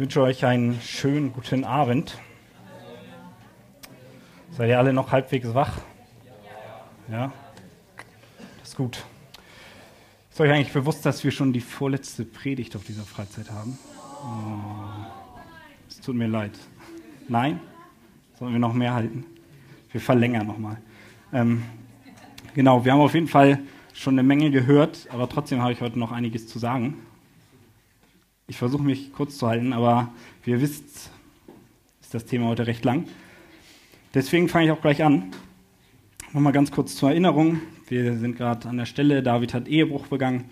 wünsche euch einen schönen guten Abend. Seid ihr alle noch halbwegs wach? Ja? Das ist gut. Ist euch eigentlich bewusst, dass wir schon die vorletzte Predigt auf dieser Freizeit haben? Oh, es tut mir leid. Nein? Sollen wir noch mehr halten? Wir verlängern nochmal. Ähm, genau, wir haben auf jeden Fall schon eine Menge gehört, aber trotzdem habe ich heute noch einiges zu sagen. Ich versuche mich kurz zu halten, aber wie ihr wisst, ist das Thema heute recht lang. Deswegen fange ich auch gleich an. Nochmal ganz kurz zur Erinnerung. Wir sind gerade an der Stelle, David hat Ehebruch begangen.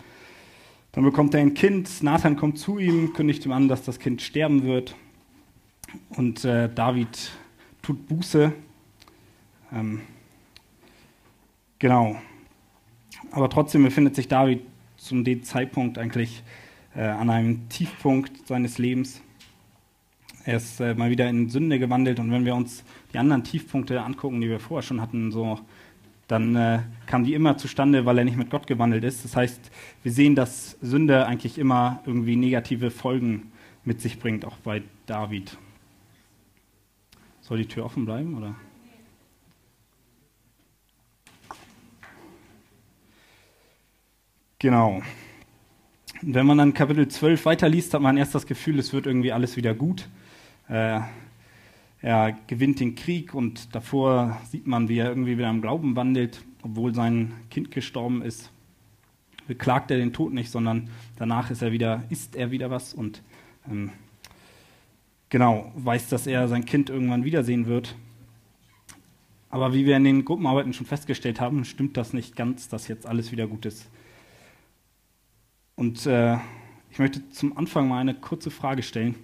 Dann bekommt er ein Kind, Nathan kommt zu ihm, kündigt ihm an, dass das Kind sterben wird. Und äh, David tut Buße. Ähm, genau. Aber trotzdem befindet sich David zu dem Zeitpunkt eigentlich äh, an einem Tiefpunkt seines Lebens. Er ist äh, mal wieder in Sünde gewandelt und wenn wir uns die anderen Tiefpunkte angucken, die wir vorher schon hatten, so, dann äh, kamen die immer zustande, weil er nicht mit Gott gewandelt ist. Das heißt, wir sehen, dass Sünde eigentlich immer irgendwie negative Folgen mit sich bringt, auch bei David. Soll die Tür offen bleiben oder? Genau. Wenn man dann Kapitel 12 weiterliest, hat man erst das Gefühl, es wird irgendwie alles wieder gut. Äh, er gewinnt den Krieg und davor sieht man, wie er irgendwie wieder im Glauben wandelt, obwohl sein Kind gestorben ist. Beklagt er den Tod nicht, sondern danach ist er wieder, isst er wieder was und ähm, genau weiß, dass er sein Kind irgendwann wiedersehen wird. Aber wie wir in den Gruppenarbeiten schon festgestellt haben, stimmt das nicht ganz, dass jetzt alles wieder gut ist. Und äh, ich möchte zum Anfang mal eine kurze Frage stellen,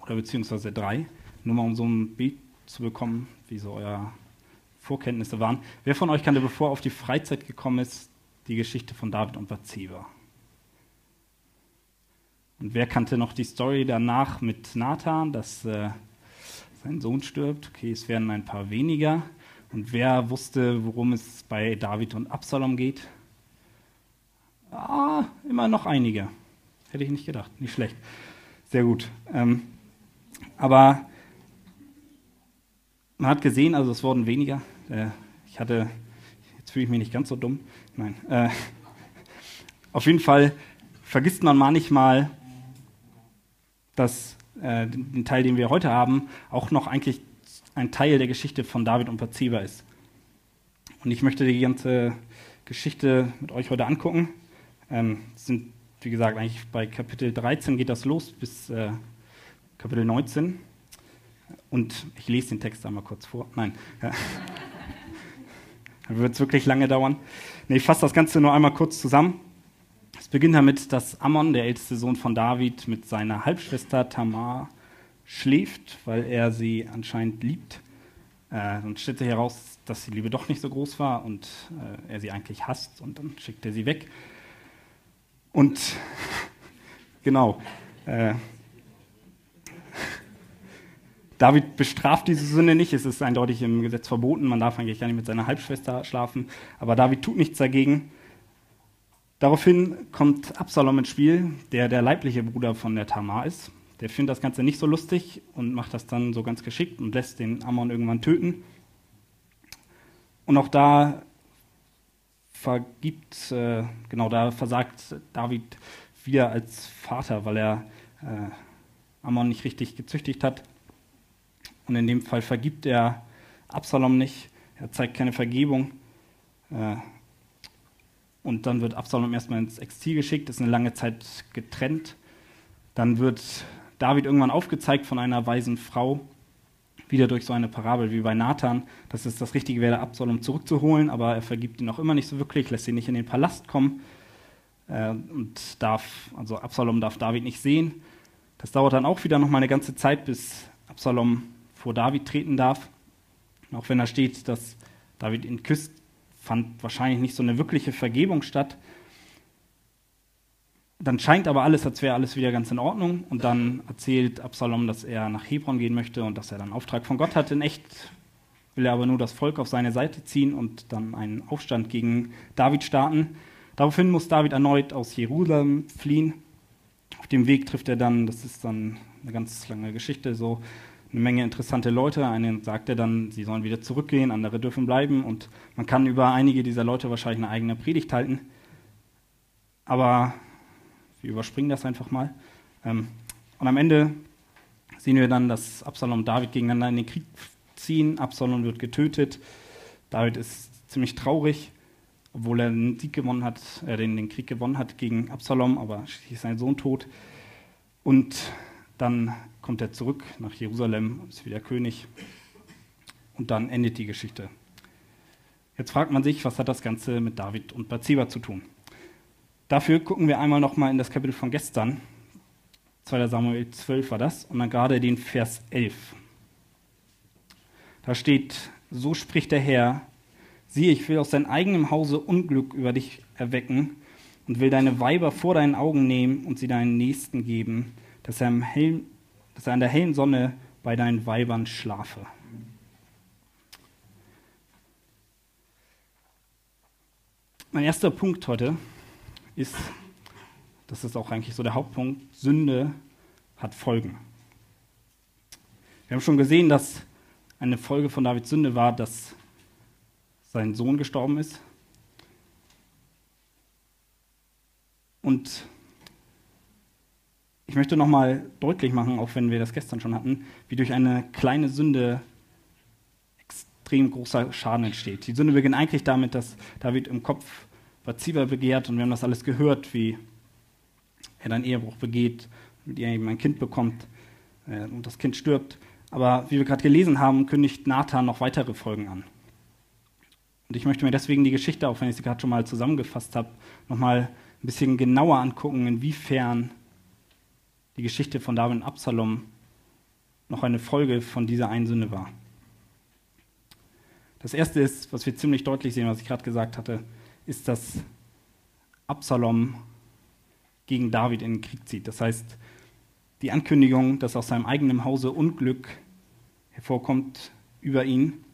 oder beziehungsweise drei, nur mal um so ein Bild zu bekommen, wie so eure Vorkenntnisse waren. Wer von euch kannte, bevor er auf die Freizeit gekommen ist, die Geschichte von David und Bathseba? Und wer kannte noch die Story danach mit Nathan, dass äh, sein Sohn stirbt? Okay, es werden ein paar weniger. Und wer wusste, worum es bei David und Absalom geht? Ah, immer noch einige. Hätte ich nicht gedacht. Nicht schlecht. Sehr gut. Ähm, aber man hat gesehen, also es wurden weniger. Äh, ich hatte, jetzt fühle ich mich nicht ganz so dumm. Nein. Äh, auf jeden Fall vergisst man manchmal, dass äh, den Teil, den wir heute haben, auch noch eigentlich ein Teil der Geschichte von David und Bathseba ist. Und ich möchte die ganze Geschichte mit euch heute angucken. Ähm, sind, wie gesagt, eigentlich bei Kapitel 13 geht das los bis äh, Kapitel 19. Und ich lese den Text einmal kurz vor. Nein. Dann wird es wirklich lange dauern. Nee, ich fasse das Ganze nur einmal kurz zusammen. Es beginnt damit, dass Ammon, der älteste Sohn von David, mit seiner Halbschwester Tamar schläft, weil er sie anscheinend liebt. Äh, dann stellt sich heraus, dass die Liebe doch nicht so groß war und äh, er sie eigentlich hasst und dann schickt er sie weg. Und genau, äh, David bestraft diese Sünde nicht, es ist eindeutig im Gesetz verboten, man darf eigentlich gar nicht mit seiner Halbschwester schlafen, aber David tut nichts dagegen. Daraufhin kommt Absalom ins Spiel, der der leibliche Bruder von der Tamar ist. Der findet das Ganze nicht so lustig und macht das dann so ganz geschickt und lässt den Ammon irgendwann töten. Und auch da vergibt, äh, genau da versagt David wieder als Vater, weil er äh, Ammon nicht richtig gezüchtigt hat. Und in dem Fall vergibt er Absalom nicht, er zeigt keine Vergebung. Äh, und dann wird Absalom erstmal ins Exil geschickt, ist eine lange Zeit getrennt. Dann wird David irgendwann aufgezeigt von einer weisen Frau, wieder durch so eine Parabel wie bei Nathan, dass es das Richtige wäre, Absalom zurückzuholen, aber er vergibt ihn auch immer nicht so wirklich, lässt ihn nicht in den Palast kommen äh, und darf, also Absalom darf David nicht sehen. Das dauert dann auch wieder noch mal eine ganze Zeit, bis Absalom vor David treten darf. Auch wenn da steht, dass David ihn küsst, fand wahrscheinlich nicht so eine wirkliche Vergebung statt. Dann scheint aber alles, als wäre alles wieder ganz in Ordnung. Und dann erzählt Absalom, dass er nach Hebron gehen möchte und dass er dann Auftrag von Gott hat. In echt will er aber nur das Volk auf seine Seite ziehen und dann einen Aufstand gegen David starten. Daraufhin muss David erneut aus Jerusalem fliehen. Auf dem Weg trifft er dann, das ist dann eine ganz lange Geschichte, so eine Menge interessante Leute. Einen sagt er dann, sie sollen wieder zurückgehen, andere dürfen bleiben. Und man kann über einige dieser Leute wahrscheinlich eine eigene Predigt halten. Aber wir überspringen das einfach mal. Ähm, und am Ende sehen wir dann, dass Absalom und David gegeneinander in den Krieg ziehen. Absalom wird getötet. David ist ziemlich traurig, obwohl er den Sieg gewonnen hat, äh, den, den Krieg gewonnen hat gegen Absalom, aber schließlich ist sein Sohn tot. Und dann kommt er zurück nach Jerusalem, ist wieder König. Und dann endet die Geschichte. Jetzt fragt man sich, was hat das Ganze mit David und Bathseba zu tun? Dafür gucken wir einmal nochmal in das Kapitel von gestern. 2. Samuel 12 war das. Und dann gerade den Vers 11. Da steht, so spricht der Herr, siehe, ich will aus deinem eigenen Hause Unglück über dich erwecken und will deine Weiber vor deinen Augen nehmen und sie deinen Nächsten geben, dass er, hellen, dass er an der hellen Sonne bei deinen Weibern schlafe. Mein erster Punkt heute ist, das ist auch eigentlich so der Hauptpunkt, Sünde hat Folgen. Wir haben schon gesehen, dass eine Folge von Davids Sünde war, dass sein Sohn gestorben ist. Und ich möchte nochmal deutlich machen, auch wenn wir das gestern schon hatten, wie durch eine kleine Sünde extrem großer Schaden entsteht. Die Sünde beginnt eigentlich damit, dass David im Kopf Bathseba begehrt und wir haben das alles gehört, wie er dann Ehebruch begeht, mit ihr eben ein Kind bekommt äh, und das Kind stirbt. Aber wie wir gerade gelesen haben, kündigt Nathan noch weitere Folgen an. Und ich möchte mir deswegen die Geschichte, auch wenn ich sie gerade schon mal zusammengefasst habe, nochmal ein bisschen genauer angucken, inwiefern die Geschichte von David und Absalom noch eine Folge von dieser Einsünde war. Das erste ist, was wir ziemlich deutlich sehen, was ich gerade gesagt hatte, ist, dass Absalom gegen David in den Krieg zieht. Das heißt, die Ankündigung, dass aus seinem eigenen Hause Unglück hervorkommt über ihn,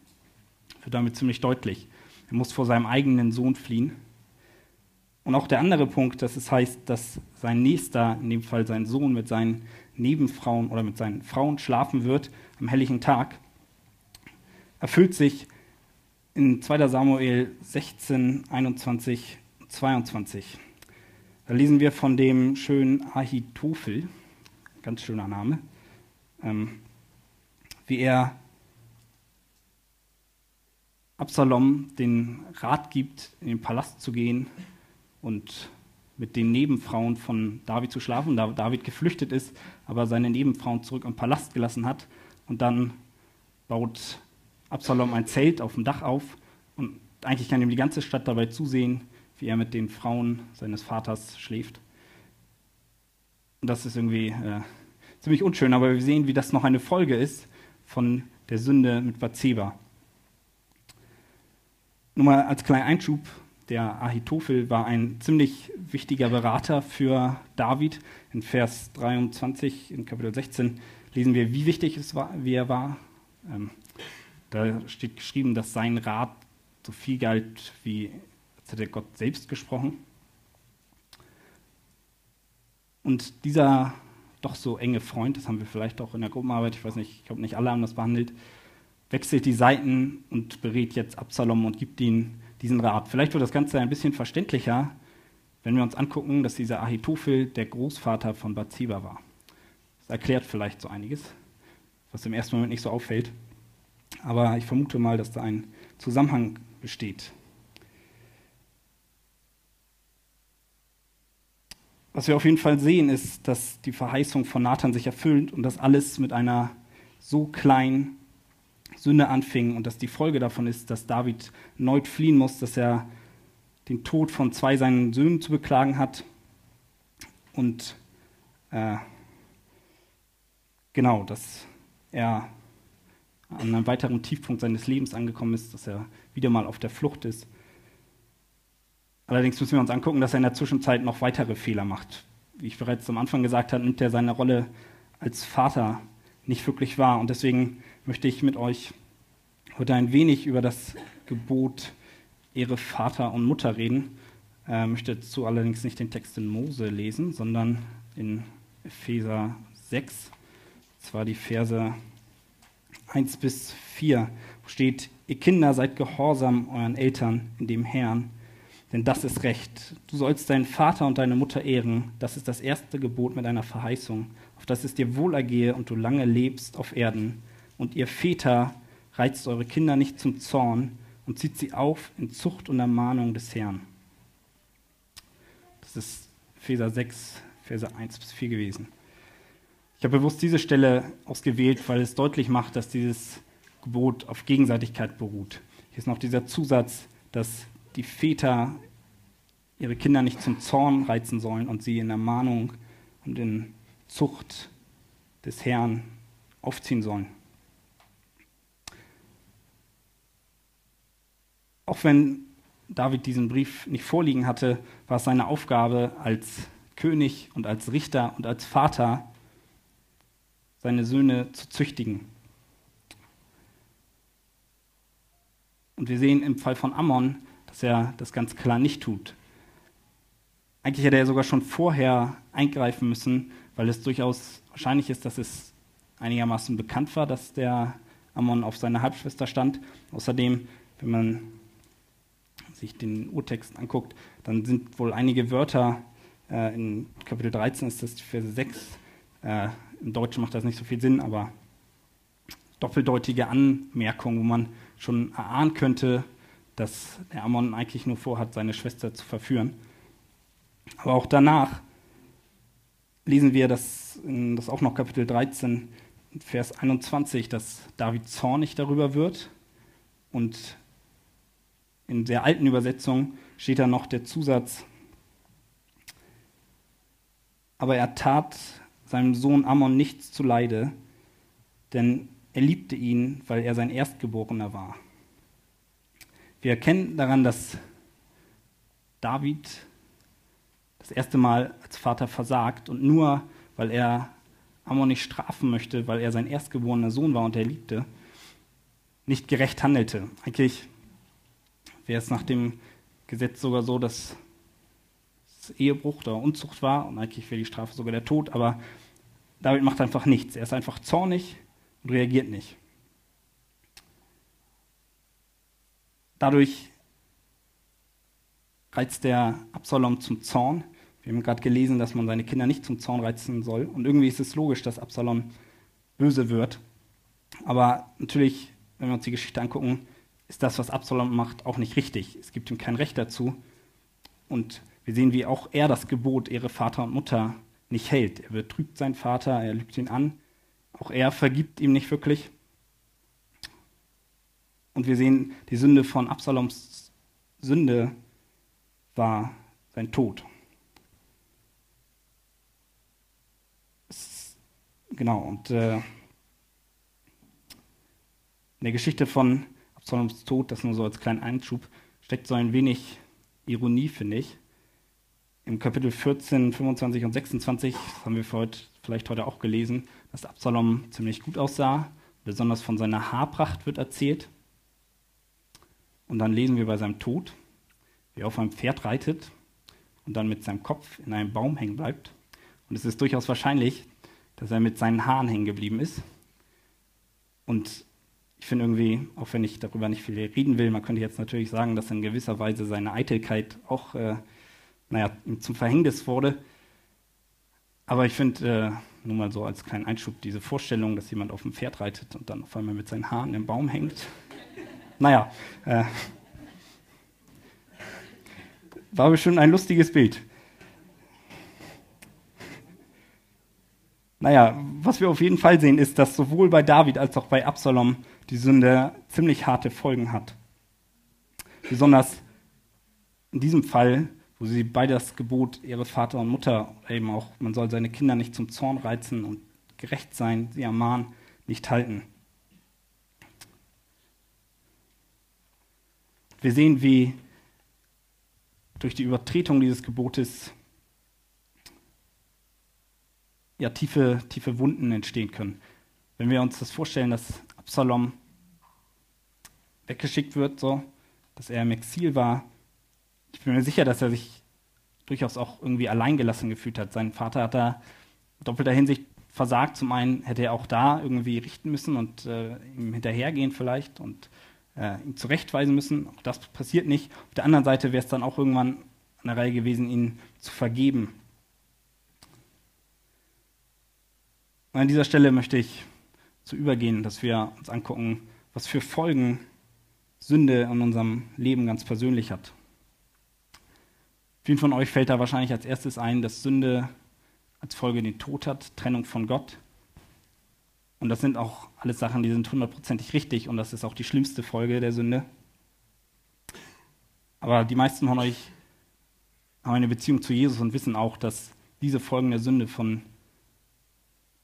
wird damit ziemlich deutlich. Er muss vor seinem eigenen Sohn fliehen. Und auch der andere Punkt, dass es heißt, dass sein Nächster, in dem Fall sein Sohn, mit seinen Nebenfrauen oder mit seinen Frauen schlafen wird am helllichen Tag, erfüllt sich in 2. Samuel 16, 21, 22. Da lesen wir von dem schönen Ahitophel, ganz schöner Name, ähm, wie er Absalom den Rat gibt, in den Palast zu gehen und mit den Nebenfrauen von David zu schlafen, da David geflüchtet ist, aber seine Nebenfrauen zurück im Palast gelassen hat. Und dann baut Absalom ein Zelt auf dem Dach auf und eigentlich kann ihm die ganze Stadt dabei zusehen, wie er mit den Frauen seines Vaters schläft. Und das ist irgendwie äh, ziemlich unschön, aber wir sehen, wie das noch eine Folge ist von der Sünde mit Bathseba. Nur mal als kleiner Einschub, der Ahitophel war ein ziemlich wichtiger Berater für David. In Vers 23 in Kapitel 16 lesen wir, wie wichtig es war, wie er war. Ähm, da steht geschrieben, dass sein Rat so viel galt, wie als hätte Gott selbst gesprochen. Und dieser doch so enge Freund, das haben wir vielleicht auch in der Gruppenarbeit, ich weiß nicht, ich glaube nicht alle haben das behandelt, wechselt die Seiten und berät jetzt Absalom und gibt ihm diesen Rat. Vielleicht wird das Ganze ein bisschen verständlicher, wenn wir uns angucken, dass dieser Ahitophel der Großvater von Bathseba war. Das erklärt vielleicht so einiges, was im ersten Moment nicht so auffällt. Aber ich vermute mal, dass da ein Zusammenhang besteht. Was wir auf jeden Fall sehen, ist, dass die Verheißung von Nathan sich erfüllt und dass alles mit einer so kleinen Sünde anfing und dass die Folge davon ist, dass David erneut fliehen muss, dass er den Tod von zwei seinen Söhnen zu beklagen hat und äh, genau, dass er an einem weiteren Tiefpunkt seines Lebens angekommen ist, dass er wieder mal auf der Flucht ist. Allerdings müssen wir uns angucken, dass er in der Zwischenzeit noch weitere Fehler macht. Wie ich bereits am Anfang gesagt habe, nimmt er seine Rolle als Vater nicht wirklich wahr. Und deswegen möchte ich mit euch heute ein wenig über das Gebot Ehre Vater und Mutter reden. Ich möchte dazu allerdings nicht den Text in Mose lesen, sondern in Epheser 6, zwar die Verse 1 bis 4, wo steht, ihr Kinder seid gehorsam euren Eltern in dem Herrn, denn das ist Recht. Du sollst deinen Vater und deine Mutter ehren, das ist das erste Gebot mit einer Verheißung, auf dass es dir wohlergehe und du lange lebst auf Erden. Und ihr Väter reizt eure Kinder nicht zum Zorn und zieht sie auf in Zucht und Ermahnung des Herrn. Das ist Epheser 6, Verse 1 bis 4 gewesen. Ich habe bewusst diese Stelle ausgewählt, weil es deutlich macht, dass dieses Gebot auf Gegenseitigkeit beruht. Hier ist noch dieser Zusatz, dass die Väter ihre Kinder nicht zum Zorn reizen sollen und sie in Ermahnung und in Zucht des Herrn aufziehen sollen. Auch wenn David diesen Brief nicht vorliegen hatte, war es seine Aufgabe als König und als Richter und als Vater, seine Söhne zu züchtigen. Und wir sehen im Fall von Ammon, dass er das ganz klar nicht tut. Eigentlich hätte er sogar schon vorher eingreifen müssen, weil es durchaus wahrscheinlich ist, dass es einigermaßen bekannt war, dass der Ammon auf seine Halbschwester stand. Außerdem, wenn man sich den Urtext anguckt, dann sind wohl einige Wörter, äh, in Kapitel 13 ist das Verse 6, äh, im Deutschen macht das nicht so viel Sinn, aber doppeldeutige Anmerkungen, wo man schon erahnen könnte, dass der Ammon eigentlich nur vorhat, seine Schwester zu verführen. Aber auch danach lesen wir, dass, das auch noch Kapitel 13, Vers 21, dass David zornig darüber wird und in der alten Übersetzung steht da noch der Zusatz, aber er tat seinem Sohn Ammon nichts zuleide, denn er liebte ihn, weil er sein Erstgeborener war. Wir erkennen daran, dass David das erste Mal als Vater versagt und nur weil er Ammon nicht strafen möchte, weil er sein erstgeborener Sohn war und er liebte, nicht gerecht handelte. Eigentlich wäre es nach dem Gesetz sogar so, dass Ehebruch oder Unzucht war und eigentlich wäre die Strafe sogar der Tod, aber David macht einfach nichts. Er ist einfach zornig und reagiert nicht. Dadurch reizt der Absalom zum Zorn. Wir haben gerade gelesen, dass man seine Kinder nicht zum Zorn reizen soll. Und irgendwie ist es logisch, dass Absalom böse wird. Aber natürlich, wenn wir uns die Geschichte angucken, ist das, was Absalom macht, auch nicht richtig. Es gibt ihm kein Recht dazu. Und wir sehen, wie auch er das Gebot, Ehre Vater und Mutter, nicht hält. Er betrügt seinen Vater, er lügt ihn an. Auch er vergibt ihm nicht wirklich. Und wir sehen, die Sünde von Absaloms Sünde war sein Tod. Genau, und äh, in der Geschichte von Absaloms Tod, das nur so als kleinen Einschub, steckt so ein wenig Ironie, finde ich. Im Kapitel 14, 25 und 26 haben wir heute, vielleicht heute auch gelesen, dass Absalom ziemlich gut aussah. Besonders von seiner Haarpracht wird erzählt. Und dann lesen wir bei seinem Tod, wie er auf einem Pferd reitet und dann mit seinem Kopf in einem Baum hängen bleibt. Und es ist durchaus wahrscheinlich, dass er mit seinen Haaren hängen geblieben ist. Und ich finde irgendwie, auch wenn ich darüber nicht viel reden will, man könnte jetzt natürlich sagen, dass in gewisser Weise seine Eitelkeit auch, äh, naja, zum Verhängnis wurde. Aber ich finde, äh, nur mal so als kleinen Einschub, diese Vorstellung, dass jemand auf dem Pferd reitet und dann auf einmal mit seinen Haaren im Baum hängt. Naja, äh, war bestimmt ein lustiges Bild. Naja, was wir auf jeden Fall sehen, ist, dass sowohl bei David als auch bei Absalom die Sünde ziemlich harte Folgen hat. Besonders in diesem Fall, wo sie beide das Gebot ihre Vater und Mutter, eben auch, man soll seine Kinder nicht zum Zorn reizen und gerecht sein, sie ermahnen, nicht halten. Wir sehen, wie durch die Übertretung dieses Gebotes ja, tiefe, tiefe Wunden entstehen können. Wenn wir uns das vorstellen, dass Absalom weggeschickt wird, so, dass er im Exil war, ich bin mir sicher, dass er sich durchaus auch irgendwie alleingelassen gefühlt hat. Sein Vater hat da doppelter Hinsicht versagt. Zum einen hätte er auch da irgendwie richten müssen und äh, ihm hinterhergehen vielleicht und äh, ihn zurechtweisen müssen. Auch das passiert nicht. Auf der anderen Seite wäre es dann auch irgendwann an der Reihe gewesen, ihn zu vergeben. Und an dieser Stelle möchte ich zu übergehen, dass wir uns angucken, was für Folgen Sünde in unserem Leben ganz persönlich hat. Vielen von euch fällt da wahrscheinlich als erstes ein, dass Sünde als Folge den Tod hat, Trennung von Gott. Und das sind auch alles Sachen, die sind hundertprozentig richtig und das ist auch die schlimmste Folge der Sünde. Aber die meisten von euch haben eine Beziehung zu Jesus und wissen auch, dass diese Folgen der Sünde von,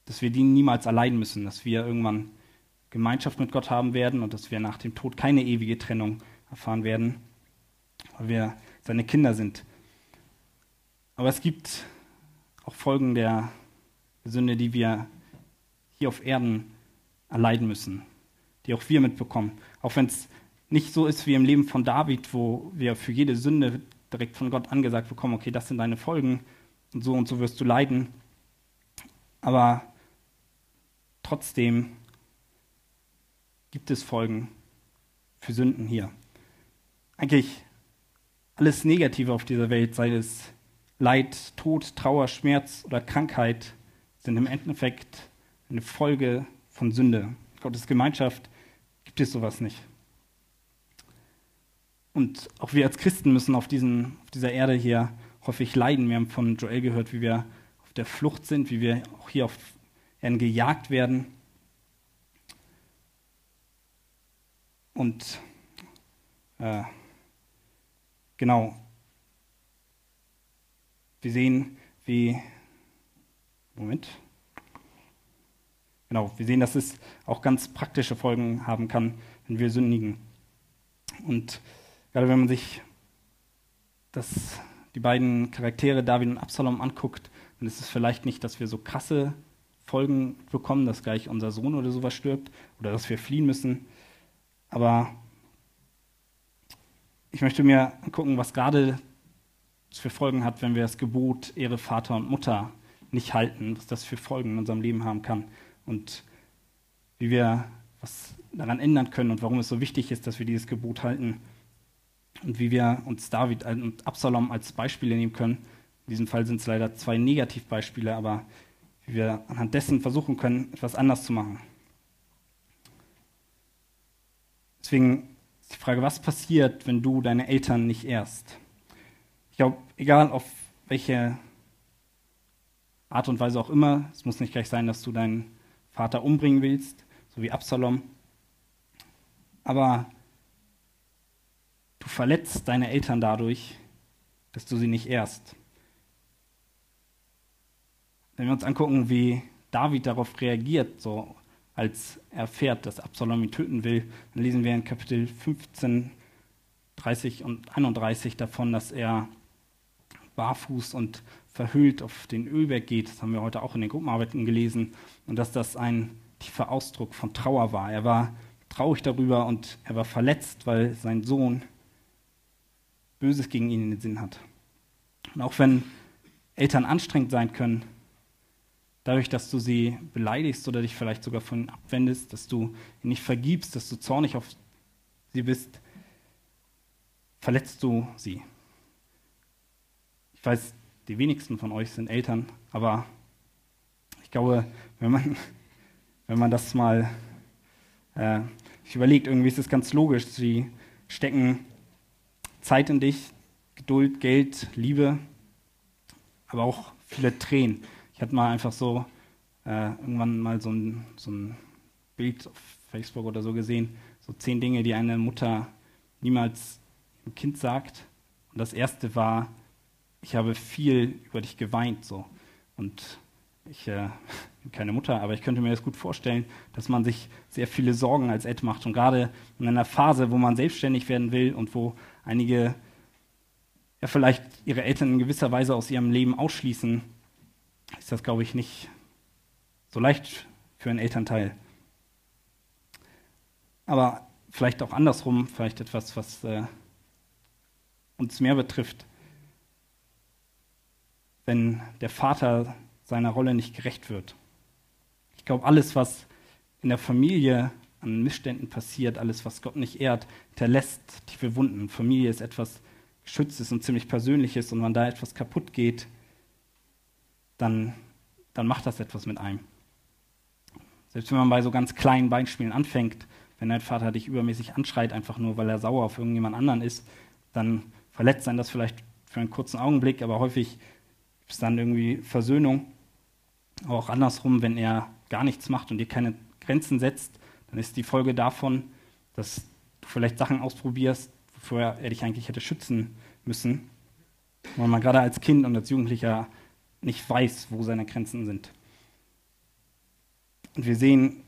dass wir die niemals erleiden müssen, dass wir irgendwann Gemeinschaft mit Gott haben werden und dass wir nach dem Tod keine ewige Trennung erfahren werden, weil wir seine Kinder sind. Aber es gibt auch Folgen der Sünde, die wir hier auf Erden erleiden müssen, die auch wir mitbekommen. Auch wenn es nicht so ist wie im Leben von David, wo wir für jede Sünde direkt von Gott angesagt bekommen, okay, das sind deine Folgen und so und so wirst du leiden. Aber trotzdem gibt es Folgen für Sünden hier. Eigentlich alles Negative auf dieser Welt, sei es Leid, Tod, Trauer, Schmerz oder Krankheit, sind im Endeffekt eine Folge von Sünde. Gottes Gemeinschaft gibt es sowas nicht. Und auch wir als Christen müssen auf, diesen, auf dieser Erde hier häufig leiden. Wir haben von Joel gehört, wie wir auf der Flucht sind, wie wir auch hier auf Erden gejagt werden. Und äh, genau, wir sehen, wie, Moment, genau, wir sehen, dass es auch ganz praktische Folgen haben kann, wenn wir sündigen. Und gerade wenn man sich das, die beiden Charaktere David und Absalom anguckt, dann ist es vielleicht nicht, dass wir so krasse Folgen bekommen, dass gleich unser Sohn oder sowas stirbt oder dass wir fliehen müssen. Aber ich möchte mir angucken, was gerade für Folgen hat, wenn wir das Gebot Ehre Vater und Mutter nicht halten, was das für Folgen in unserem Leben haben kann und wie wir was daran ändern können und warum es so wichtig ist, dass wir dieses Gebot halten und wie wir uns David und Absalom als Beispiele nehmen können. In diesem Fall sind es leider zwei Negativbeispiele, aber wie wir anhand dessen versuchen können, etwas anders zu machen. Deswegen ist die Frage, was passiert, wenn du deine Eltern nicht ehrst? Ich glaube, egal auf welche Art und Weise auch immer, es muss nicht gleich sein, dass du deinen Vater umbringen willst, so wie Absalom, aber du verletzt deine Eltern dadurch, dass du sie nicht ehrst. Wenn wir uns angucken, wie David darauf reagiert, so als er erfährt, dass Absalom ihn töten will, dann lesen wir in Kapitel 15, 30 und 31 davon, dass er barfuß und verhüllt auf den Ölberg geht. Das haben wir heute auch in den Gruppenarbeiten gelesen. Und dass das ein tiefer Ausdruck von Trauer war. Er war traurig darüber und er war verletzt, weil sein Sohn Böses gegen ihn in den Sinn hat. Und auch wenn Eltern anstrengend sein können, dadurch, dass du sie beleidigst oder dich vielleicht sogar von ihnen abwendest, dass du ihnen nicht vergibst, dass du zornig auf sie bist, verletzt du sie. Ich weiß, die wenigsten von euch sind Eltern, aber ich glaube, wenn man, wenn man das mal äh, überlegt, irgendwie ist es ganz logisch. Sie stecken Zeit in dich, Geduld, Geld, Liebe, aber auch viele Tränen. Ich hatte mal einfach so äh, irgendwann mal so ein, so ein Bild auf Facebook oder so gesehen, so zehn Dinge, die eine Mutter niemals dem Kind sagt. Und das erste war, ich habe viel über dich geweint. So. Und ich äh, bin keine Mutter, aber ich könnte mir das gut vorstellen, dass man sich sehr viele Sorgen als Eltern macht. Und gerade in einer Phase, wo man selbstständig werden will und wo einige ja vielleicht ihre Eltern in gewisser Weise aus ihrem Leben ausschließen, ist das, glaube ich, nicht so leicht für einen Elternteil. Aber vielleicht auch andersrum, vielleicht etwas, was äh, uns mehr betrifft. Wenn der Vater seiner Rolle nicht gerecht wird. Ich glaube, alles, was in der Familie an Missständen passiert, alles, was Gott nicht ehrt, hinterlässt tiefe Wunden. Familie ist etwas Geschütztes und ziemlich Persönliches und wenn da etwas kaputt geht, dann, dann macht das etwas mit einem. Selbst wenn man bei so ganz kleinen Beispielen anfängt, wenn dein Vater dich übermäßig anschreit, einfach nur weil er sauer auf irgendjemand anderen ist, dann verletzt einen das vielleicht für einen kurzen Augenblick, aber häufig gibt es dann irgendwie Versöhnung. Aber auch andersrum, wenn er gar nichts macht und dir keine Grenzen setzt, dann ist die Folge davon, dass du vielleicht Sachen ausprobierst, wofür er dich eigentlich hätte schützen müssen, weil man gerade als Kind und als Jugendlicher nicht weiß, wo seine Grenzen sind. Und wir sehen,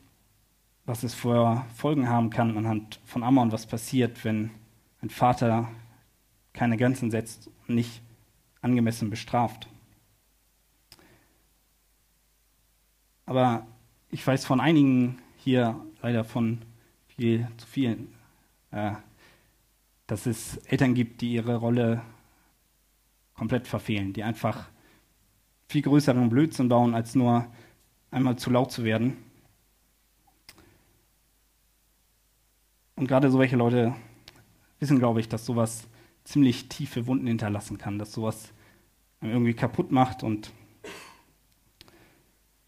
was es für Folgen haben kann anhand von Ammon, was passiert, wenn ein Vater keine Grenzen setzt und nicht angemessen bestraft. Aber ich weiß von einigen hier, leider von viel zu vielen, äh, dass es Eltern gibt, die ihre Rolle komplett verfehlen, die einfach viel größeren Blödsinn bauen, als nur einmal zu laut zu werden. Und gerade solche Leute wissen, glaube ich, dass sowas ziemlich tiefe Wunden hinterlassen kann, dass sowas irgendwie kaputt macht und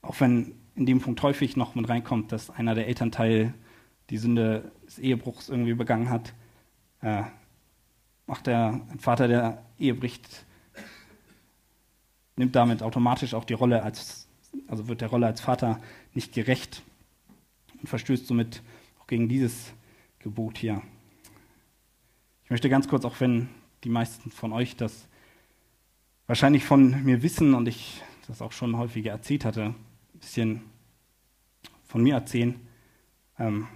auch wenn in dem Punkt häufig noch mit reinkommt, dass einer der Elternteil die Sünde des Ehebruchs irgendwie begangen hat, äh, macht der Vater, der Ehe bricht, nimmt damit automatisch auch die Rolle als, also wird der Rolle als Vater nicht gerecht und verstößt somit auch gegen dieses Gebot hier. Ich möchte ganz kurz, auch wenn die meisten von euch das wahrscheinlich von mir wissen und ich das auch schon häufiger erzählt hatte, bisschen von mir erzählen. Ähm,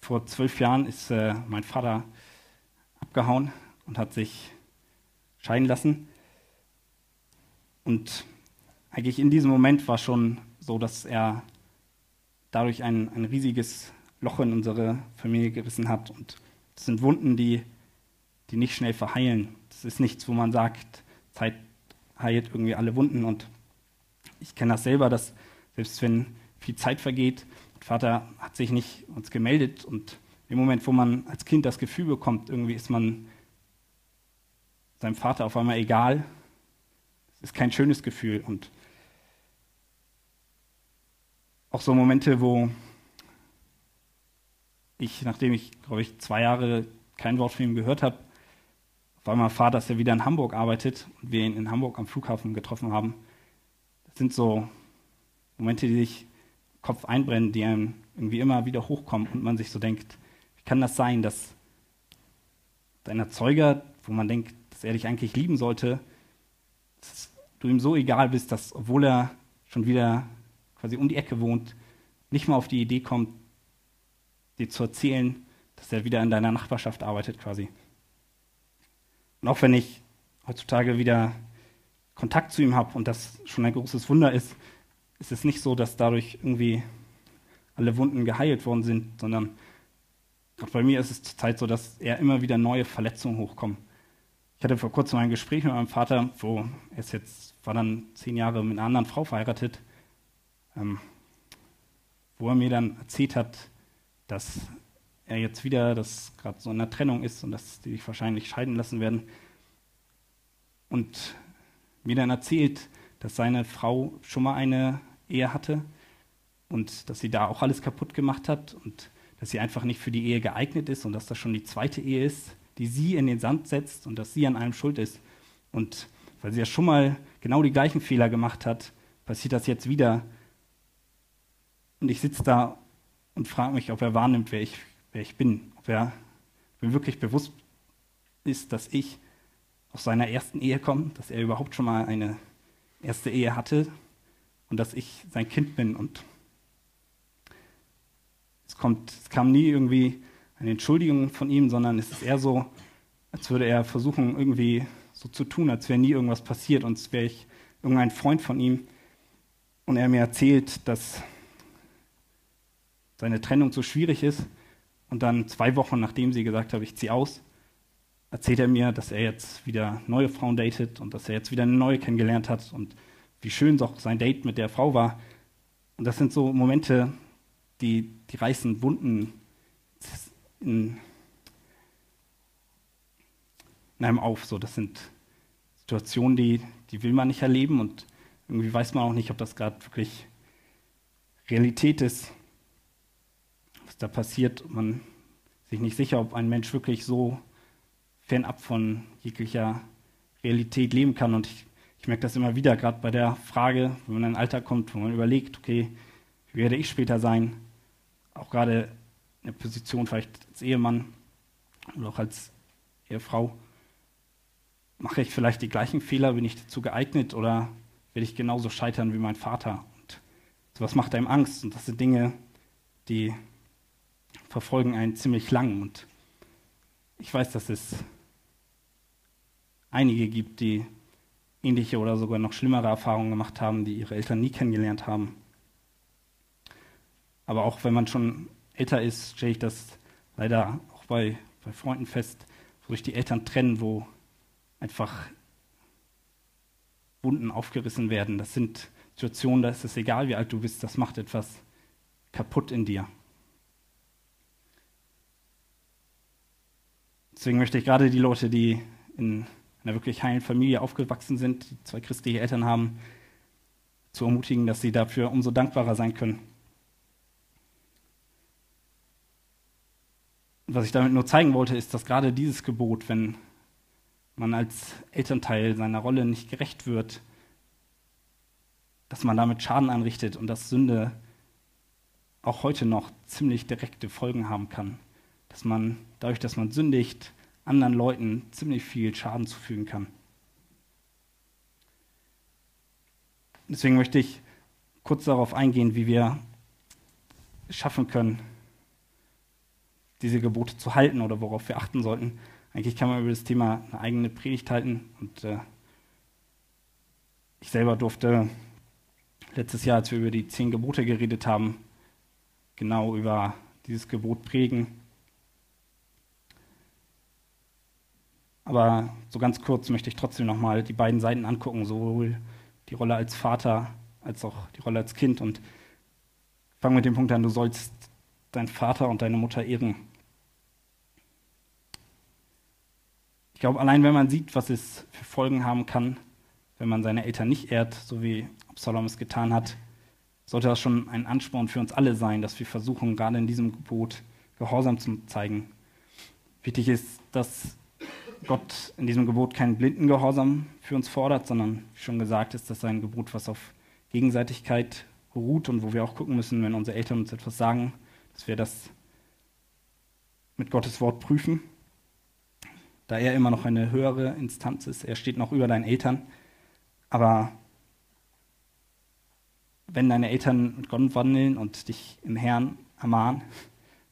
vor zwölf Jahren ist äh, mein Vater abgehauen und hat sich scheiden lassen. Und eigentlich in diesem Moment war schon so, dass er dadurch ein, ein riesiges Loch in unsere Familie gerissen hat. Und das sind Wunden, die, die nicht schnell verheilen. Das ist nichts, wo man sagt, Zeit heilt irgendwie alle Wunden. Und ich kenne das selber, dass selbst wenn viel Zeit vergeht, mein Vater hat sich nicht uns gemeldet und im Moment, wo man als Kind das Gefühl bekommt, irgendwie ist man seinem Vater auf einmal egal, das ist kein schönes Gefühl und auch so Momente, wo ich, nachdem ich, glaube ich, zwei Jahre kein Wort von ihm gehört habe, auf einmal erfahre, dass er wieder in Hamburg arbeitet und wir ihn in Hamburg am Flughafen getroffen haben. Sind so Momente, die sich im Kopf einbrennen, die einem irgendwie immer wieder hochkommen und man sich so denkt, wie kann das sein, dass dein Erzeuger, wo man denkt, dass er dich eigentlich lieben sollte, dass du ihm so egal bist, dass obwohl er schon wieder quasi um die Ecke wohnt, nicht mal auf die Idee kommt, dir zu erzählen, dass er wieder in deiner Nachbarschaft arbeitet quasi. Und auch wenn ich heutzutage wieder Kontakt zu ihm habe und das schon ein großes Wunder ist, ist es nicht so, dass dadurch irgendwie alle Wunden geheilt worden sind, sondern auch bei mir ist es zurzeit so, dass eher immer wieder neue Verletzungen hochkommen. Ich hatte vor kurzem ein Gespräch mit meinem Vater, wo er ist jetzt, war dann zehn Jahre mit einer anderen Frau verheiratet ähm, wo er mir dann erzählt hat, dass er jetzt wieder, dass gerade so in einer Trennung ist und dass die sich wahrscheinlich scheiden lassen werden. Und mir dann erzählt, dass seine Frau schon mal eine Ehe hatte und dass sie da auch alles kaputt gemacht hat und dass sie einfach nicht für die Ehe geeignet ist und dass das schon die zweite Ehe ist, die sie in den Sand setzt und dass sie an allem schuld ist. Und weil sie ja schon mal genau die gleichen Fehler gemacht hat, passiert das jetzt wieder und ich sitze da und frage mich, ob er wahrnimmt, wer ich, wer ich bin. Ob er mir wirklich bewusst ist, dass ich aus seiner ersten Ehe komme, dass er überhaupt schon mal eine erste Ehe hatte und dass ich sein Kind bin. Und es, kommt, es kam nie irgendwie eine Entschuldigung von ihm, sondern es ist eher so, als würde er versuchen, irgendwie so zu tun, als wäre nie irgendwas passiert und als wäre ich irgendein Freund von ihm. Und er mir erzählt, dass seine Trennung so schwierig ist und dann zwei Wochen nachdem sie gesagt hat, ich ziehe aus, erzählt er mir, dass er jetzt wieder neue Frauen datet und dass er jetzt wieder eine neue kennengelernt hat und wie schön auch sein Date mit der Frau war. Und das sind so Momente, die, die reißen Wunden in, in einem auf. So, das sind Situationen, die, die will man nicht erleben und irgendwie weiß man auch nicht, ob das gerade wirklich Realität ist, was da passiert. Man sich nicht sicher, ob ein Mensch wirklich so fernab von jeglicher Realität leben kann. Und ich, ich merke das immer wieder, gerade bei der Frage, wenn man in ein Alter kommt, wo man überlegt, okay, wie werde ich später sein? Auch gerade in der Position vielleicht als Ehemann oder auch als Ehefrau. Mache ich vielleicht die gleichen Fehler? Bin ich dazu geeignet oder werde ich genauso scheitern wie mein Vater? Und sowas macht einem Angst. Und das sind Dinge, die verfolgen einen ziemlich lang. Und ich weiß, dass es einige gibt, die ähnliche oder sogar noch schlimmere Erfahrungen gemacht haben, die ihre Eltern nie kennengelernt haben. Aber auch wenn man schon älter ist, stelle ich das leider auch bei, bei Freunden fest, wo sich die Eltern trennen, wo einfach Wunden aufgerissen werden. Das sind Situationen, da ist es egal, wie alt du bist, das macht etwas kaputt in dir. Deswegen möchte ich gerade die Leute, die in einer wirklich heilen Familie aufgewachsen sind, die zwei christliche Eltern haben, zu ermutigen, dass sie dafür umso dankbarer sein können. was ich damit nur zeigen wollte, ist, dass gerade dieses Gebot, wenn man als Elternteil seiner Rolle nicht gerecht wird, dass man damit Schaden anrichtet und dass Sünde auch heute noch ziemlich direkte Folgen haben kann. Dass man dadurch, dass man sündigt, anderen Leuten ziemlich viel Schaden zufügen kann. Deswegen möchte ich kurz darauf eingehen, wie wir schaffen können, diese Gebote zu halten oder worauf wir achten sollten. Eigentlich kann man über das Thema eine eigene Predigt halten. Und äh, ich selber durfte letztes Jahr, als wir über die zehn Gebote geredet haben, genau über dieses Gebot prägen. Aber so ganz kurz möchte ich trotzdem nochmal die beiden Seiten angucken, sowohl die Rolle als Vater als auch die Rolle als Kind. Und fangen mit dem Punkt an, du sollst deinen Vater und deine Mutter ehren. glaube, allein wenn man sieht, was es für Folgen haben kann, wenn man seine Eltern nicht ehrt, so wie Absalom es getan hat, sollte das schon ein Ansporn für uns alle sein, dass wir versuchen, gerade in diesem Gebot Gehorsam zu zeigen. Wichtig ist, dass Gott in diesem Gebot keinen blinden Gehorsam für uns fordert, sondern wie schon gesagt ist das ein Gebot, was auf Gegenseitigkeit beruht und wo wir auch gucken müssen, wenn unsere Eltern uns etwas sagen, dass wir das mit Gottes Wort prüfen da er immer noch eine höhere Instanz ist. Er steht noch über deinen Eltern. Aber wenn deine Eltern mit Gott wandeln und dich im Herrn ermahnen,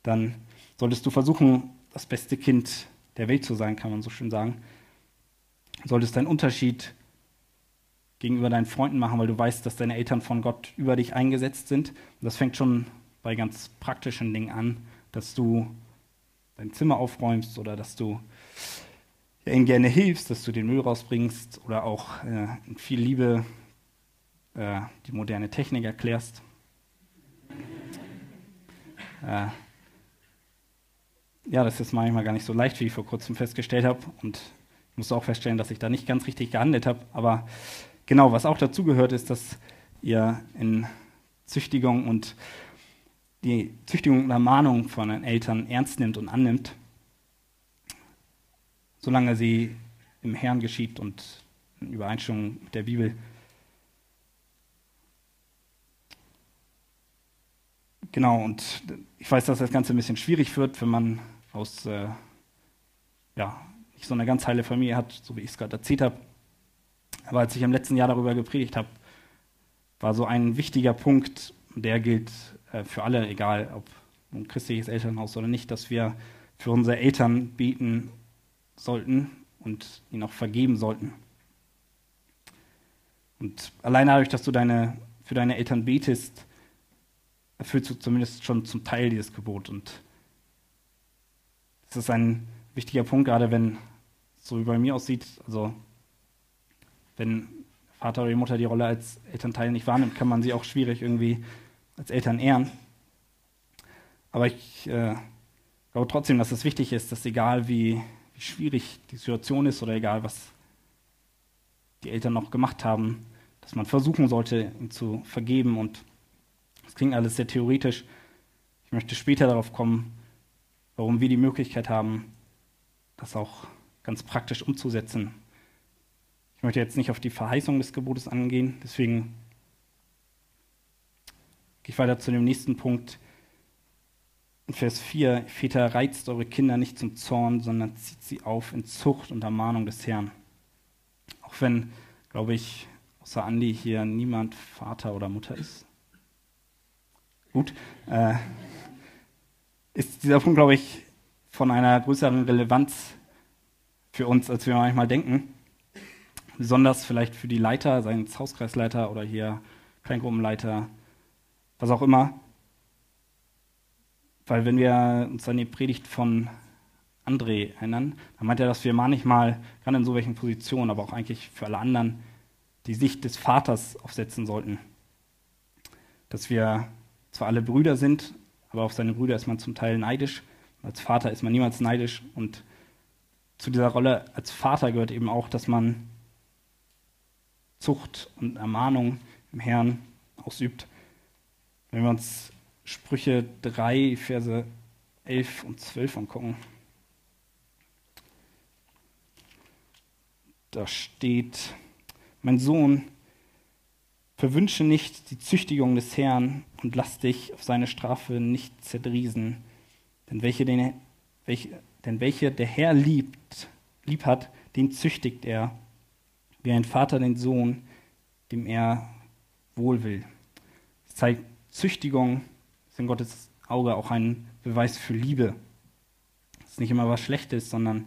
dann solltest du versuchen, das beste Kind der Welt zu sein, kann man so schön sagen. Solltest deinen Unterschied gegenüber deinen Freunden machen, weil du weißt, dass deine Eltern von Gott über dich eingesetzt sind. Und das fängt schon bei ganz praktischen Dingen an, dass du dein Zimmer aufräumst oder dass du ihnen gerne hilfst, dass du den Müll rausbringst oder auch äh, in viel Liebe äh, die moderne Technik erklärst. Äh, ja, das ist manchmal gar nicht so leicht, wie ich vor kurzem festgestellt habe. Und ich musste auch feststellen, dass ich da nicht ganz richtig gehandelt habe. Aber genau, was auch dazu gehört, ist, dass ihr in Züchtigung und die Züchtigung und Ermahnung von den Eltern ernst nimmt und annimmt solange sie im Herrn geschieht und in Übereinstimmung mit der Bibel. Genau, und ich weiß, dass das Ganze ein bisschen schwierig wird, wenn man aus äh, ja, nicht so eine ganz heile Familie hat, so wie ich es gerade erzählt habe. Aber als ich im letzten Jahr darüber gepredigt habe, war so ein wichtiger Punkt, der gilt äh, für alle, egal ob ein christliches Elternhaus oder nicht, dass wir für unsere Eltern beten sollten und ihnen auch vergeben sollten. Und allein dadurch, dass du deine, für deine Eltern betest, erfüllst du zumindest schon zum Teil dieses Gebot. Und das ist ein wichtiger Punkt, gerade wenn so wie bei mir aussieht, also wenn Vater oder die Mutter die Rolle als Elternteil nicht wahrnimmt, kann man sie auch schwierig irgendwie als Eltern ehren. Aber ich äh, glaube trotzdem, dass es wichtig ist, dass egal wie, wie schwierig die Situation ist oder egal was die Eltern noch gemacht haben, dass man versuchen sollte, ihm zu vergeben. Und das klingt alles sehr theoretisch. Ich möchte später darauf kommen, warum wir die Möglichkeit haben, das auch ganz praktisch umzusetzen. Ich möchte jetzt nicht auf die Verheißung des Gebotes angehen, deswegen gehe ich weiter zu dem nächsten Punkt. In Vers 4, Väter, reizt eure Kinder nicht zum Zorn, sondern zieht sie auf in Zucht und Ermahnung des Herrn. Auch wenn, glaube ich, außer Andi hier niemand Vater oder Mutter ist. Gut, äh, ist dieser Punkt, glaube ich, von einer größeren Relevanz für uns, als wir manchmal denken. Besonders vielleicht für die Leiter, seien es Hauskreisleiter oder hier Kleingruppenleiter, was auch immer. Weil wenn wir uns an die Predigt von André erinnern, dann meint er, dass wir manchmal, gerade in so welchen Positionen, aber auch eigentlich für alle anderen, die Sicht des Vaters aufsetzen sollten. Dass wir zwar alle Brüder sind, aber auf seine Brüder ist man zum Teil neidisch. Als Vater ist man niemals neidisch und zu dieser Rolle als Vater gehört eben auch, dass man Zucht und Ermahnung im Herrn ausübt. Wenn wir uns Sprüche 3, Verse 11 und 12 angucken, da steht, mein Sohn, verwünsche nicht die Züchtigung des Herrn und lass dich auf seine Strafe nicht zerdriesen. Denn welche, den, welche, denn welche der Herr liebt, lieb hat, den züchtigt er, wie ein Vater den Sohn, dem er wohl will. Es zeigt, Züchtigung ist in Gottes Auge auch ein Beweis für Liebe. Es ist nicht immer was Schlechtes, sondern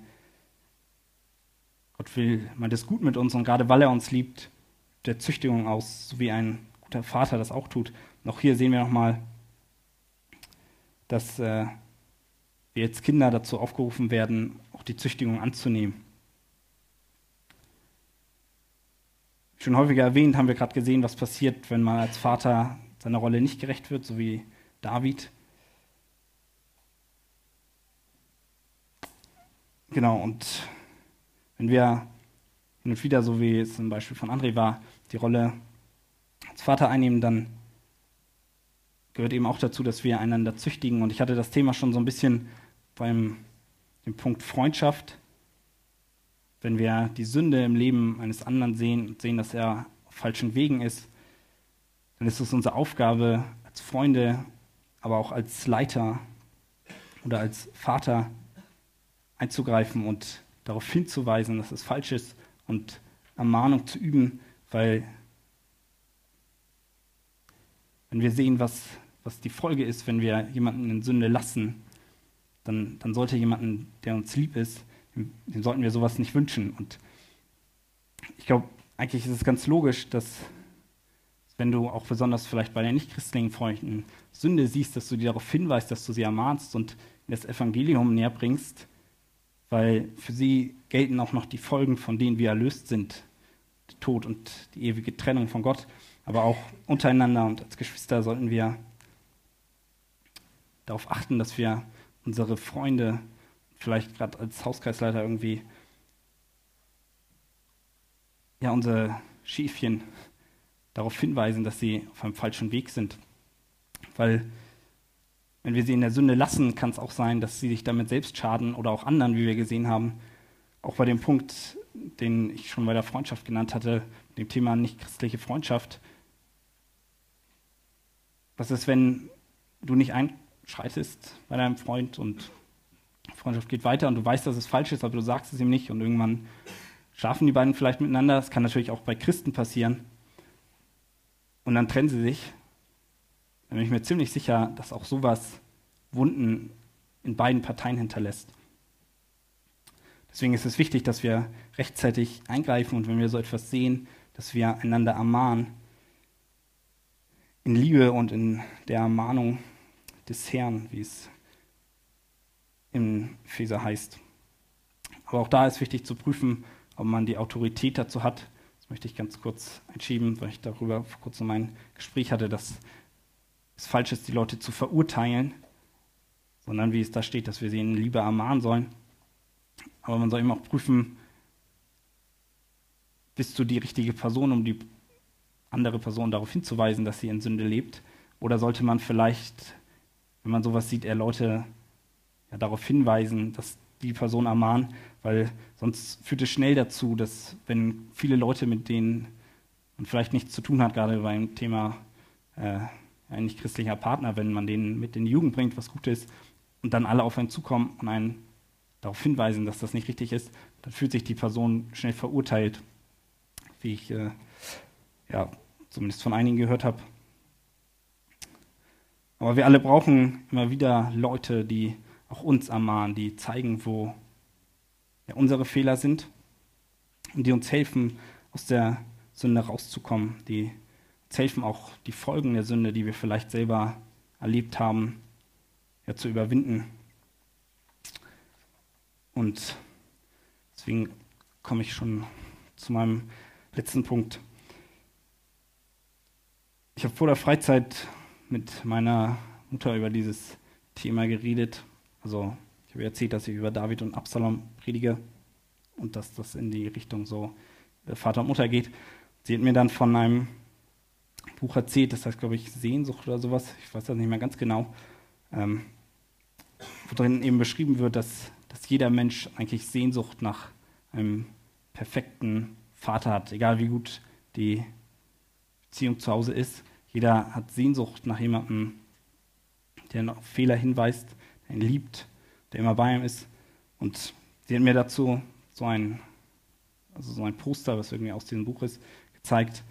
Gott will, meint es gut mit uns und gerade weil er uns liebt, der Züchtigung aus, so wie ein guter Vater das auch tut. Und auch hier sehen wir nochmal, dass äh, wir als Kinder dazu aufgerufen werden, auch die Züchtigung anzunehmen. Schon häufiger erwähnt, haben wir gerade gesehen, was passiert, wenn man als Vater seiner Rolle nicht gerecht wird, so wie David. Genau, und wenn wir hin und wieder, so wie es zum Beispiel von André war, die Rolle als Vater einnehmen, dann gehört eben auch dazu, dass wir einander züchtigen. Und ich hatte das Thema schon so ein bisschen beim dem Punkt Freundschaft. Wenn wir die Sünde im Leben eines anderen sehen und sehen, dass er auf falschen Wegen ist, dann ist es unsere Aufgabe als Freunde, aber auch als Leiter oder als Vater einzugreifen und darauf hinzuweisen, dass es falsch ist und Ermahnung zu üben, weil wenn wir sehen, was, was die Folge ist, wenn wir jemanden in Sünde lassen, dann, dann sollte jemanden, der uns lieb ist, dem sollten wir sowas nicht wünschen. Und ich glaube, eigentlich ist es ganz logisch, dass wenn du auch besonders vielleicht bei den nichtchristlichen Freunden Sünde siehst, dass du dir darauf hinweist, dass du sie ermahnst und das Evangelium näher bringst, weil für sie gelten auch noch die Folgen, von denen wir erlöst sind, Tod und die ewige Trennung von Gott, aber auch untereinander und als Geschwister sollten wir darauf achten, dass wir unsere Freunde, vielleicht gerade als Hauskreisleiter irgendwie, ja, unsere Schäfchen darauf hinweisen, dass sie auf einem falschen Weg sind. Weil wenn wir sie in der Sünde lassen, kann es auch sein, dass sie sich damit selbst schaden oder auch anderen, wie wir gesehen haben. Auch bei dem Punkt, den ich schon bei der Freundschaft genannt hatte, dem Thema nicht christliche Freundschaft. Was ist, wenn du nicht ein, schreitest bei deinem Freund und Freundschaft geht weiter und du weißt, dass es falsch ist, aber du sagst es ihm nicht und irgendwann schlafen die beiden vielleicht miteinander. Das kann natürlich auch bei Christen passieren. Und dann trennen sie sich. Dann bin ich mir ziemlich sicher, dass auch sowas Wunden in beiden Parteien hinterlässt. Deswegen ist es wichtig, dass wir rechtzeitig eingreifen und wenn wir so etwas sehen, dass wir einander ermahnen. In Liebe und in der Ermahnung des Herrn, wie es im Epheser heißt. Aber auch da ist wichtig zu prüfen, ob man die Autorität dazu hat. Das möchte ich ganz kurz einschieben, weil ich darüber vor kurzem ein Gespräch hatte, dass es falsch ist, die Leute zu verurteilen, sondern wie es da steht, dass wir sie in Liebe ermahnen sollen. Aber man soll eben auch prüfen, bist du die richtige Person, um die andere Person darauf hinzuweisen, dass sie in Sünde lebt? Oder sollte man vielleicht, wenn man sowas sieht, eher Leute ja, darauf hinweisen, dass die Person ermahnen, weil sonst führt es schnell dazu, dass wenn viele Leute, mit denen man vielleicht nichts zu tun hat, gerade beim Thema äh, ein nicht christlicher Partner, wenn man den mit in die Jugend bringt, was gut ist, und dann alle auf einen zukommen und einen darauf hinweisen, dass das nicht richtig ist, dann fühlt sich die Person schnell verurteilt, wie ich äh, ja, zumindest von einigen gehört habe. Aber wir alle brauchen immer wieder Leute, die auch uns ermahnen, die zeigen, wo ja, unsere Fehler sind und die uns helfen, aus der Sünde rauszukommen, die uns helfen, auch die Folgen der Sünde, die wir vielleicht selber erlebt haben, ja, zu überwinden. Und deswegen komme ich schon zu meinem letzten Punkt. Ich habe vor der Freizeit mit meiner Mutter über dieses Thema geredet. Also ich habe erzählt, dass ich über David und Absalom predige und dass das in die Richtung so Vater und Mutter geht. Sie hat mir dann von einem Buch erzählt, das heißt, glaube ich, Sehnsucht oder sowas, ich weiß das nicht mehr ganz genau, ähm, wo drin eben beschrieben wird, dass, dass jeder Mensch eigentlich Sehnsucht nach einem perfekten Vater hat, egal wie gut die Beziehung zu Hause ist. Jeder hat Sehnsucht nach jemandem, der auf Fehler hinweist, der ihn liebt, der immer bei ihm ist. Und sie hat mir dazu so ein, also so ein Poster, was irgendwie aus diesem Buch ist, gezeigt,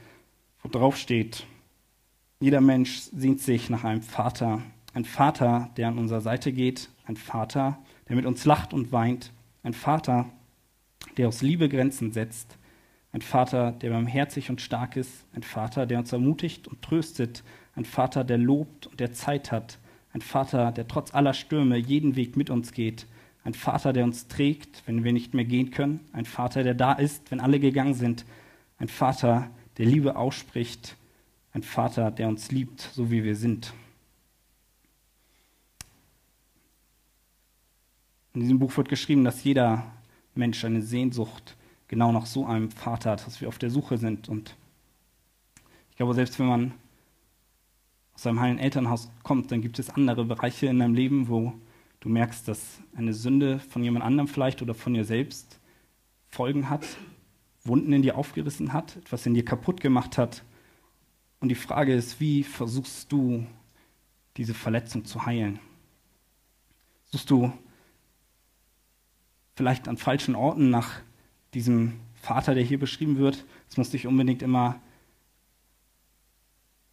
wo drauf steht, jeder Mensch sehnt sich nach einem Vater, ein Vater, der an unserer Seite geht, ein Vater, der mit uns lacht und weint, ein Vater, der aus Liebe Grenzen setzt, ein Vater, der barmherzig und stark ist, ein Vater, der uns ermutigt und tröstet, ein Vater, der lobt und der Zeit hat, ein Vater, der trotz aller Stürme jeden Weg mit uns geht, ein Vater, der uns trägt, wenn wir nicht mehr gehen können, ein Vater, der da ist, wenn alle gegangen sind, ein Vater, der Liebe ausspricht, ein Vater, der uns liebt, so wie wir sind. In diesem Buch wird geschrieben, dass jeder Mensch eine Sehnsucht genau nach so einem Vater hat, dass wir auf der Suche sind. Und ich glaube, selbst wenn man aus einem heilen Elternhaus kommt, dann gibt es andere Bereiche in deinem Leben, wo du merkst, dass eine Sünde von jemand anderem vielleicht oder von dir selbst Folgen hat, Wunden in dir aufgerissen hat, etwas in dir kaputt gemacht hat. Und die Frage ist, wie versuchst du, diese Verletzung zu heilen? Suchst du vielleicht an falschen Orten nach diesem Vater, der hier beschrieben wird. Es muss nicht unbedingt immer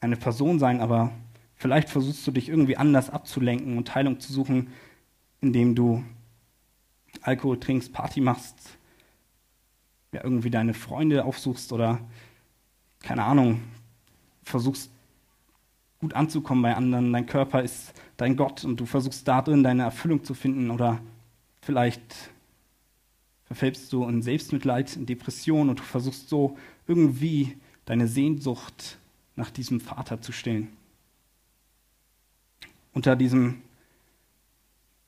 eine Person sein, aber vielleicht versuchst du dich irgendwie anders abzulenken und Heilung zu suchen, indem du Alkohol trinkst, Party machst, ja, irgendwie deine Freunde aufsuchst oder keine Ahnung, versuchst gut anzukommen bei anderen. Dein Körper ist dein Gott und du versuchst darin deine Erfüllung zu finden oder vielleicht verfällst du in Selbstmitleid, in Depression und du versuchst so irgendwie deine Sehnsucht nach diesem Vater zu stillen. Unter diesem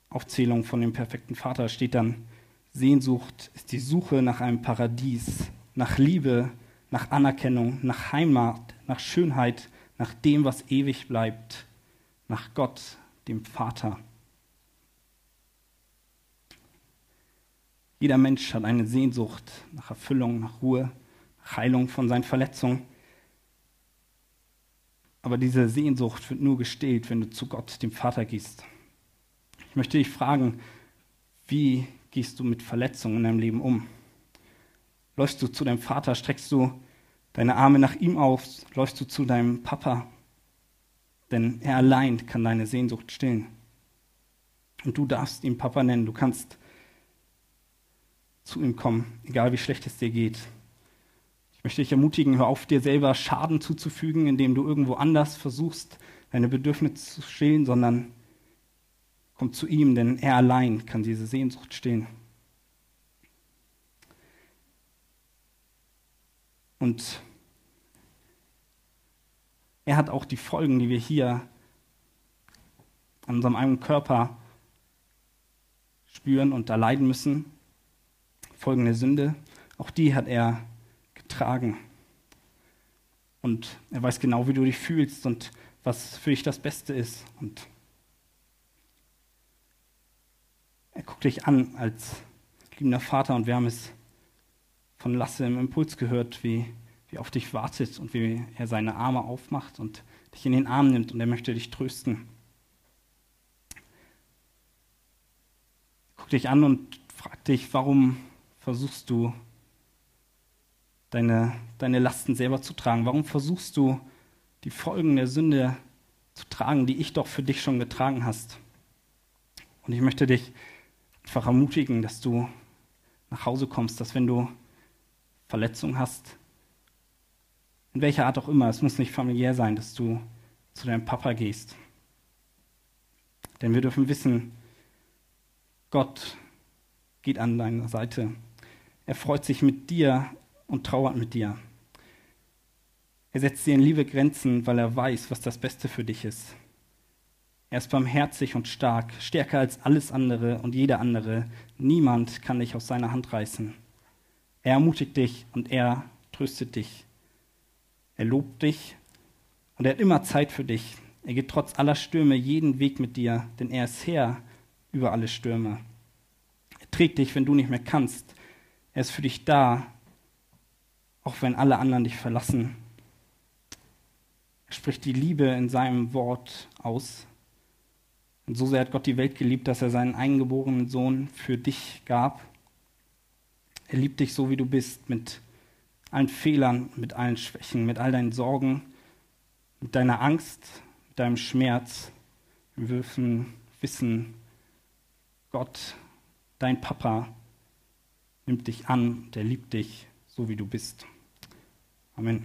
Aufzählung von dem perfekten Vater steht dann, Sehnsucht ist die Suche nach einem Paradies, nach Liebe, nach Anerkennung, nach Heimat, nach Schönheit, nach dem, was ewig bleibt, nach Gott, dem Vater. Jeder Mensch hat eine Sehnsucht nach Erfüllung, nach Ruhe, nach Heilung von seinen Verletzungen. Aber diese Sehnsucht wird nur gestillt, wenn du zu Gott, dem Vater, gehst. Ich möchte dich fragen, wie gehst du mit Verletzungen in deinem Leben um? Läufst du zu deinem Vater, streckst du deine Arme nach ihm aus, läufst du zu deinem Papa? Denn er allein kann deine Sehnsucht stillen. Und du darfst ihn Papa nennen. Du kannst zu ihm kommen, egal wie schlecht es dir geht. Ich möchte dich ermutigen, hör auf, dir selber Schaden zuzufügen, indem du irgendwo anders versuchst, deine Bedürfnisse zu stillen, sondern komm zu ihm, denn er allein kann diese Sehnsucht stillen. Und er hat auch die Folgen, die wir hier an unserem eigenen Körper spüren und da leiden müssen, Folgen der Sünde, auch die hat er getragen. Und er weiß genau, wie du dich fühlst und was für dich das Beste ist. Und er guckt dich an als liebender Vater und wir haben es von Lasse im Impuls gehört, wie, wie auf dich wartet und wie er seine Arme aufmacht und dich in den Arm nimmt und er möchte dich trösten. Guck dich an und frag dich, warum versuchst du deine, deine Lasten selber zu tragen? Warum versuchst du die Folgen der Sünde zu tragen, die ich doch für dich schon getragen hast? Und ich möchte dich einfach ermutigen, dass du nach Hause kommst, dass wenn du Verletzungen hast, in welcher Art auch immer, es muss nicht familiär sein, dass du zu deinem Papa gehst. Denn wir dürfen wissen, Gott geht an deiner Seite. Er freut sich mit dir und trauert mit dir. Er setzt dir in Liebe Grenzen, weil er weiß, was das Beste für dich ist. Er ist barmherzig und stark, stärker als alles andere und jeder andere. Niemand kann dich aus seiner Hand reißen. Er ermutigt dich und er tröstet dich. Er lobt dich und er hat immer Zeit für dich. Er geht trotz aller Stürme jeden Weg mit dir, denn er ist Herr über alle Stürme. Er trägt dich, wenn du nicht mehr kannst. Er ist für dich da, auch wenn alle anderen dich verlassen. Er spricht die Liebe in seinem Wort aus. Und so sehr hat Gott die Welt geliebt, dass er seinen eingeborenen Sohn für dich gab. Er liebt dich so, wie du bist, mit allen Fehlern, mit allen Schwächen, mit all deinen Sorgen, mit deiner Angst, mit deinem Schmerz. Wir dürfen wissen, Gott, dein Papa, nimmt dich an, der liebt dich so, wie du bist. Amen.